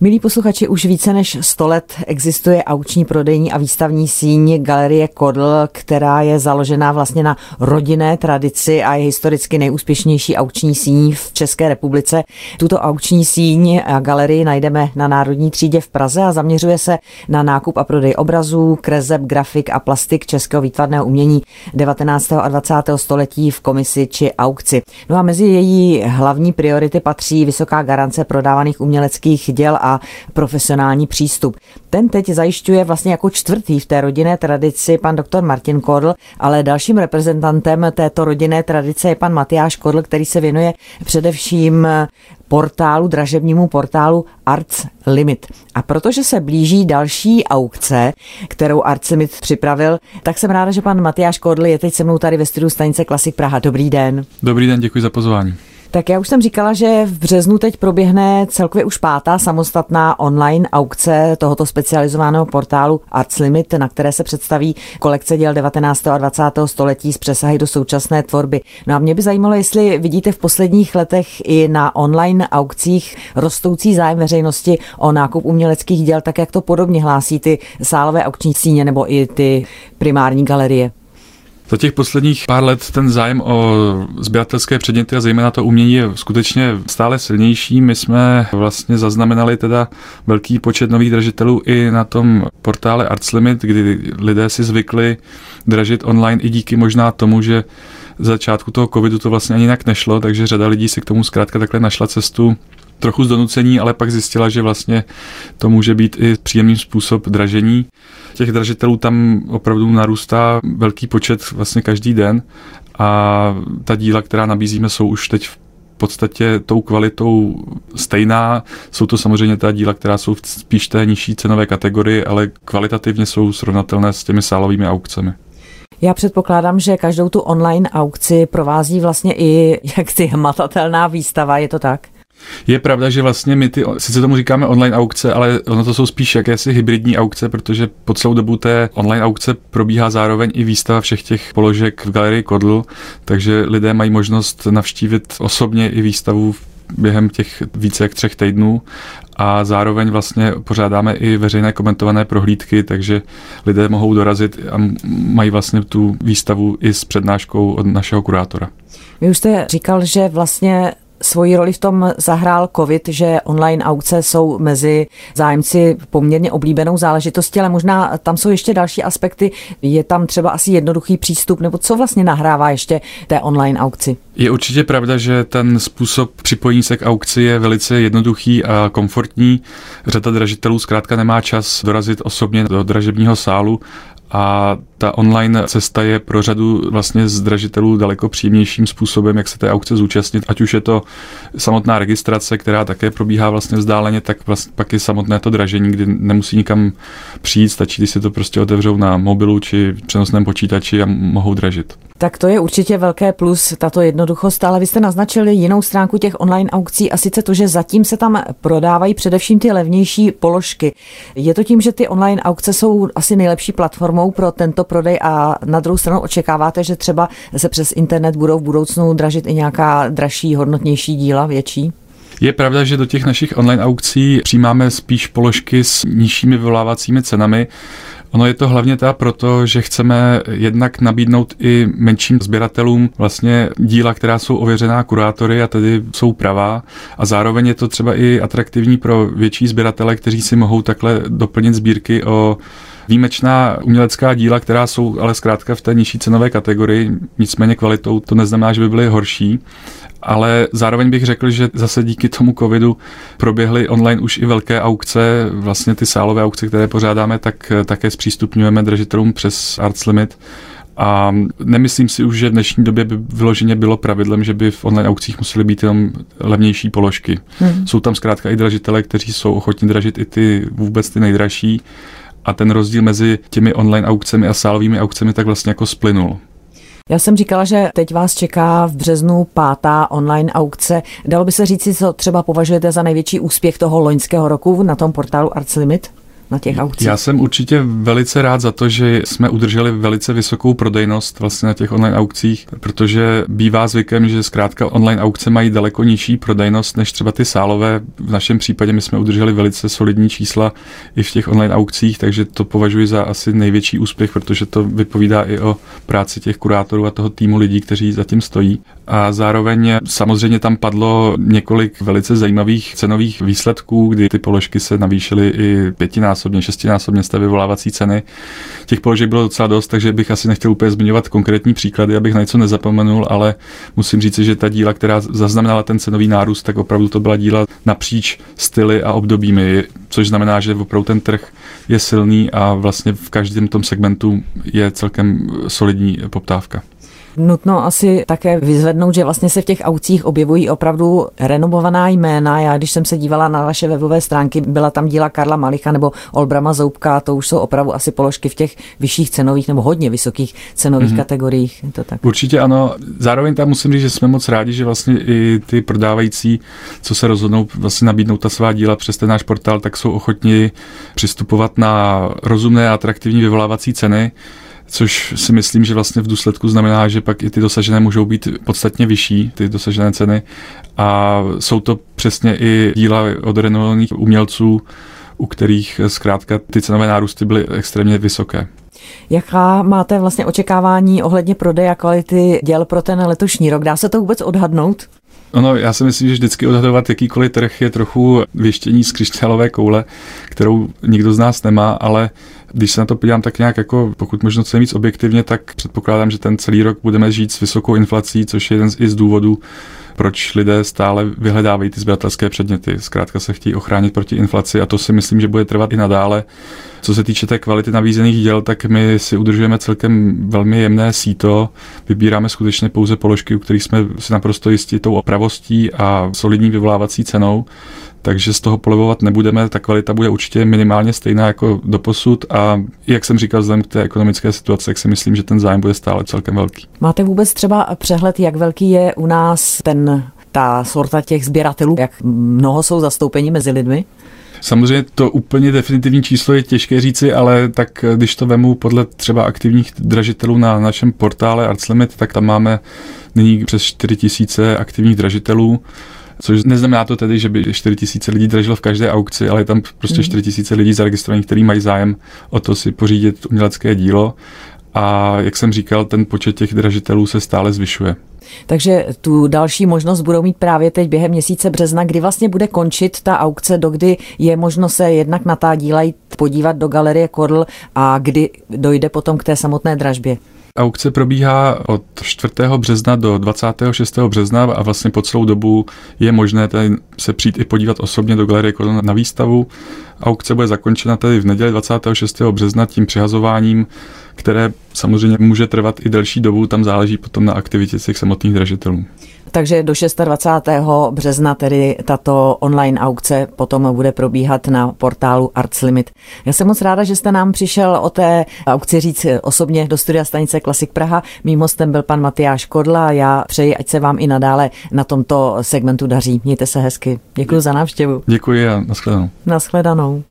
Milí posluchači, už více než 100 let existuje aukční prodejní a výstavní síň Galerie Kodl, která je založená vlastně na rodinné tradici a je historicky nejúspěšnější aukční síň v České republice. Tuto aukční síň a galerii najdeme na Národní třídě v Praze a zaměřuje se na nákup a prodej obrazů, kreseb, grafik a plastik českého výtvarného umění 19. a 20. století v komisi či aukci. No a mezi její hlavní priority patří vysoká garance prodávaných uměleckých děl a a profesionální přístup. Ten teď zajišťuje vlastně jako čtvrtý v té rodinné tradici pan doktor Martin Kodl, ale dalším reprezentantem této rodinné tradice je pan Matyáš Kodl, který se věnuje především portálu, dražebnímu portálu Arts Limit. A protože se blíží další aukce, kterou Arts Limit připravil, tak jsem ráda, že pan Matyáš Kodl je teď se mnou tady ve studiu stanice Klasik Praha. Dobrý den. Dobrý den, děkuji za pozvání. Tak já už jsem říkala, že v březnu teď proběhne celkově už pátá samostatná online aukce tohoto specializovaného portálu Arts Limit, na které se představí kolekce děl 19. a 20. století z přesahy do současné tvorby. No a mě by zajímalo, jestli vidíte v posledních letech i na online aukcích rostoucí zájem veřejnosti o nákup uměleckých děl, tak jak to podobně hlásí ty sálové aukční síně nebo i ty primární galerie. Za těch posledních pár let ten zájem o sběratelské předměty a zejména to umění je skutečně stále silnější. My jsme vlastně zaznamenali teda velký počet nových držitelů i na tom portále Arts Limit, kdy lidé si zvykli dražit online i díky možná tomu, že začátku toho covidu to vlastně ani jinak nešlo, takže řada lidí si k tomu zkrátka takhle našla cestu trochu z donucení, ale pak zjistila, že vlastně to může být i příjemný způsob dražení. Těch dražitelů tam opravdu narůstá velký počet vlastně každý den a ta díla, která nabízíme, jsou už teď v podstatě tou kvalitou stejná. Jsou to samozřejmě ta díla, která jsou spíš té nižší cenové kategorii, ale kvalitativně jsou srovnatelné s těmi sálovými aukcemi. Já předpokládám, že každou tu online aukci provází vlastně i jaksi hmatatelná výstava, je to tak? Je pravda, že vlastně my ty, sice tomu říkáme online aukce, ale ono to jsou spíš jakési hybridní aukce, protože po celou dobu té online aukce probíhá zároveň i výstava všech těch položek v galerii Kodl, takže lidé mají možnost navštívit osobně i výstavu během těch více jak třech týdnů a zároveň vlastně pořádáme i veřejné komentované prohlídky, takže lidé mohou dorazit a mají vlastně tu výstavu i s přednáškou od našeho kurátora. Vy už jste říkal, že vlastně svoji roli v tom zahrál COVID, že online aukce jsou mezi zájemci poměrně oblíbenou záležitostí, ale možná tam jsou ještě další aspekty. Je tam třeba asi jednoduchý přístup, nebo co vlastně nahrává ještě té online aukci? Je určitě pravda, že ten způsob připojení se k aukci je velice jednoduchý a komfortní. Řada dražitelů zkrátka nemá čas dorazit osobně do dražebního sálu a ta online cesta je pro řadu vlastně zdražitelů daleko příjemnějším způsobem, jak se té aukce zúčastnit, ať už je to samotná registrace, která také probíhá vlastně vzdáleně, tak vlastně pak je samotné to dražení, kdy nemusí nikam přijít, stačí, když si to prostě otevřou na mobilu či přenosném počítači a mohou dražit. Tak to je určitě velké plus, tato jednoduchost, ale vy jste naznačili jinou stránku těch online aukcí a sice to, že zatím se tam prodávají především ty levnější položky. Je to tím, že ty online aukce jsou asi nejlepší platformou pro tento prodej a na druhou stranu očekáváte, že třeba se přes internet budou v budoucnu dražit i nějaká dražší, hodnotnější díla, větší? Je pravda, že do těch našich online aukcí přijímáme spíš položky s nižšími vyvolávacími cenami. Ono je to hlavně teda proto, že chceme jednak nabídnout i menším sběratelům vlastně díla, která jsou ověřená kurátory a tedy jsou pravá a zároveň je to třeba i atraktivní pro větší sběratele, kteří si mohou takhle doplnit sbírky o výjimečná umělecká díla, která jsou ale zkrátka v té nižší cenové kategorii, nicméně kvalitou to neznamená, že by byly horší ale zároveň bych řekl, že zase díky tomu covidu proběhly online už i velké aukce, vlastně ty sálové aukce, které pořádáme, tak také zpřístupňujeme držitelům přes Arts Limit. A nemyslím si už, že v dnešní době by vyloženě bylo pravidlem, že by v online aukcích musely být jenom levnější položky. Hmm. Jsou tam zkrátka i dražitele, kteří jsou ochotní dražit i ty vůbec ty nejdražší a ten rozdíl mezi těmi online aukcemi a sálovými aukcemi tak vlastně jako splynul. Já jsem říkala, že teď vás čeká v březnu pátá online aukce. Dalo by se říci, co třeba považujete za největší úspěch toho loňského roku na tom portálu Arts Limit? Na těch aukcích? Já jsem určitě velice rád za to, že jsme udrželi velice vysokou prodejnost vlastně na těch online aukcích, protože bývá zvykem, že zkrátka online aukce mají daleko nižší prodejnost než třeba ty sálové. V našem případě my jsme udrželi velice solidní čísla i v těch online aukcích, takže to považuji za asi největší úspěch, protože to vypovídá i o práci těch kurátorů a toho týmu lidí, kteří zatím stojí. A zároveň samozřejmě tam padlo několik velice zajímavých cenových výsledků, kdy ty položky se navýšily i pětinásobně, šestinásobně z té vyvolávací ceny. Těch položek bylo docela dost, takže bych asi nechtěl úplně zmiňovat konkrétní příklady, abych na něco nezapomenul, ale musím říct, že ta díla, která zaznamenala ten cenový nárůst, tak opravdu to byla díla napříč styly a obdobími, což znamená, že opravdu ten trh je silný a vlastně v každém tom segmentu je celkem solidní poptávka. Nutno asi také vyzvednout, že vlastně se v těch aukcích objevují opravdu renomovaná jména. Já když jsem se dívala na vaše webové stránky, byla tam díla Karla Malicha nebo Olbrama Zoubka, to už jsou opravdu asi položky v těch vyšších cenových nebo hodně vysokých cenových mm-hmm. kategoriích. Je to tak. Určitě ano. Zároveň tam musím říct, že jsme moc rádi, že vlastně i ty prodávající, co se rozhodnou vlastně nabídnout ta svá díla přes ten náš portál, tak jsou ochotni přistupovat na rozumné a atraktivní vyvolávací ceny což si myslím, že vlastně v důsledku znamená, že pak i ty dosažené můžou být podstatně vyšší, ty dosažené ceny. A jsou to přesně i díla od renovovaných umělců, u kterých zkrátka ty cenové nárůsty byly extrémně vysoké. Jaká máte vlastně očekávání ohledně prodeje a kvality děl pro ten letošní rok? Dá se to vůbec odhadnout? Ono, já si myslím, že vždycky odhadovat jakýkoliv trh je trochu věštění z křišťálové koule, kterou nikdo z nás nemá, ale když se na to podívám tak nějak jako pokud možno co víc objektivně, tak předpokládám, že ten celý rok budeme žít s vysokou inflací, což je jeden z, i z důvodů, proč lidé stále vyhledávají ty sběratelské předměty. Zkrátka se chtějí ochránit proti inflaci a to si myslím, že bude trvat i nadále. Co se týče té kvality nabízených děl, tak my si udržujeme celkem velmi jemné síto. Vybíráme skutečně pouze položky, u kterých jsme si naprosto jistí tou opravostí a solidní vyvolávací cenou takže z toho polevovat nebudeme, ta kvalita bude určitě minimálně stejná jako do posud a jak jsem říkal, vzhledem k té ekonomické situaci, tak si myslím, že ten zájem bude stále celkem velký. Máte vůbec třeba přehled, jak velký je u nás ten ta sorta těch sběratelů, jak mnoho jsou zastoupeni mezi lidmi? Samozřejmě to úplně definitivní číslo je těžké říci, ale tak když to vemu podle třeba aktivních dražitelů na našem portále Arts Limit, tak tam máme nyní přes 4000 aktivních dražitelů což neznamená to tedy, že by 4 tisíce lidí dražilo v každé aukci, ale je tam prostě 4 mhm. tisíce lidí zaregistrovaných, kteří mají zájem o to si pořídit umělecké dílo. A jak jsem říkal, ten počet těch dražitelů se stále zvyšuje. Takže tu další možnost budou mít právě teď během měsíce března, kdy vlastně bude končit ta aukce, dokdy je možno se jednak na ta díla jít podívat do galerie Kodl a kdy dojde potom k té samotné dražbě. Aukce probíhá od 4. března do 26. března a vlastně po celou dobu je možné tady se přijít i podívat osobně do Galerie Kodon na výstavu. Aukce bude zakončena tedy v neděli 26. března tím přihazováním, které samozřejmě může trvat i delší dobu, tam záleží potom na aktivitě těch samotných dražitelů. Takže do 26. března tedy tato online aukce potom bude probíhat na portálu Arts Limit. Já jsem moc ráda, že jste nám přišel o té aukci říct osobně do studia stanice Klasik Praha. Mým hostem byl pan Matyáš Kodla a já přeji, ať se vám i nadále na tomto segmentu daří. Mějte se hezky. Děkuji za návštěvu. Děkuji a nashledanou. Nashledanou. não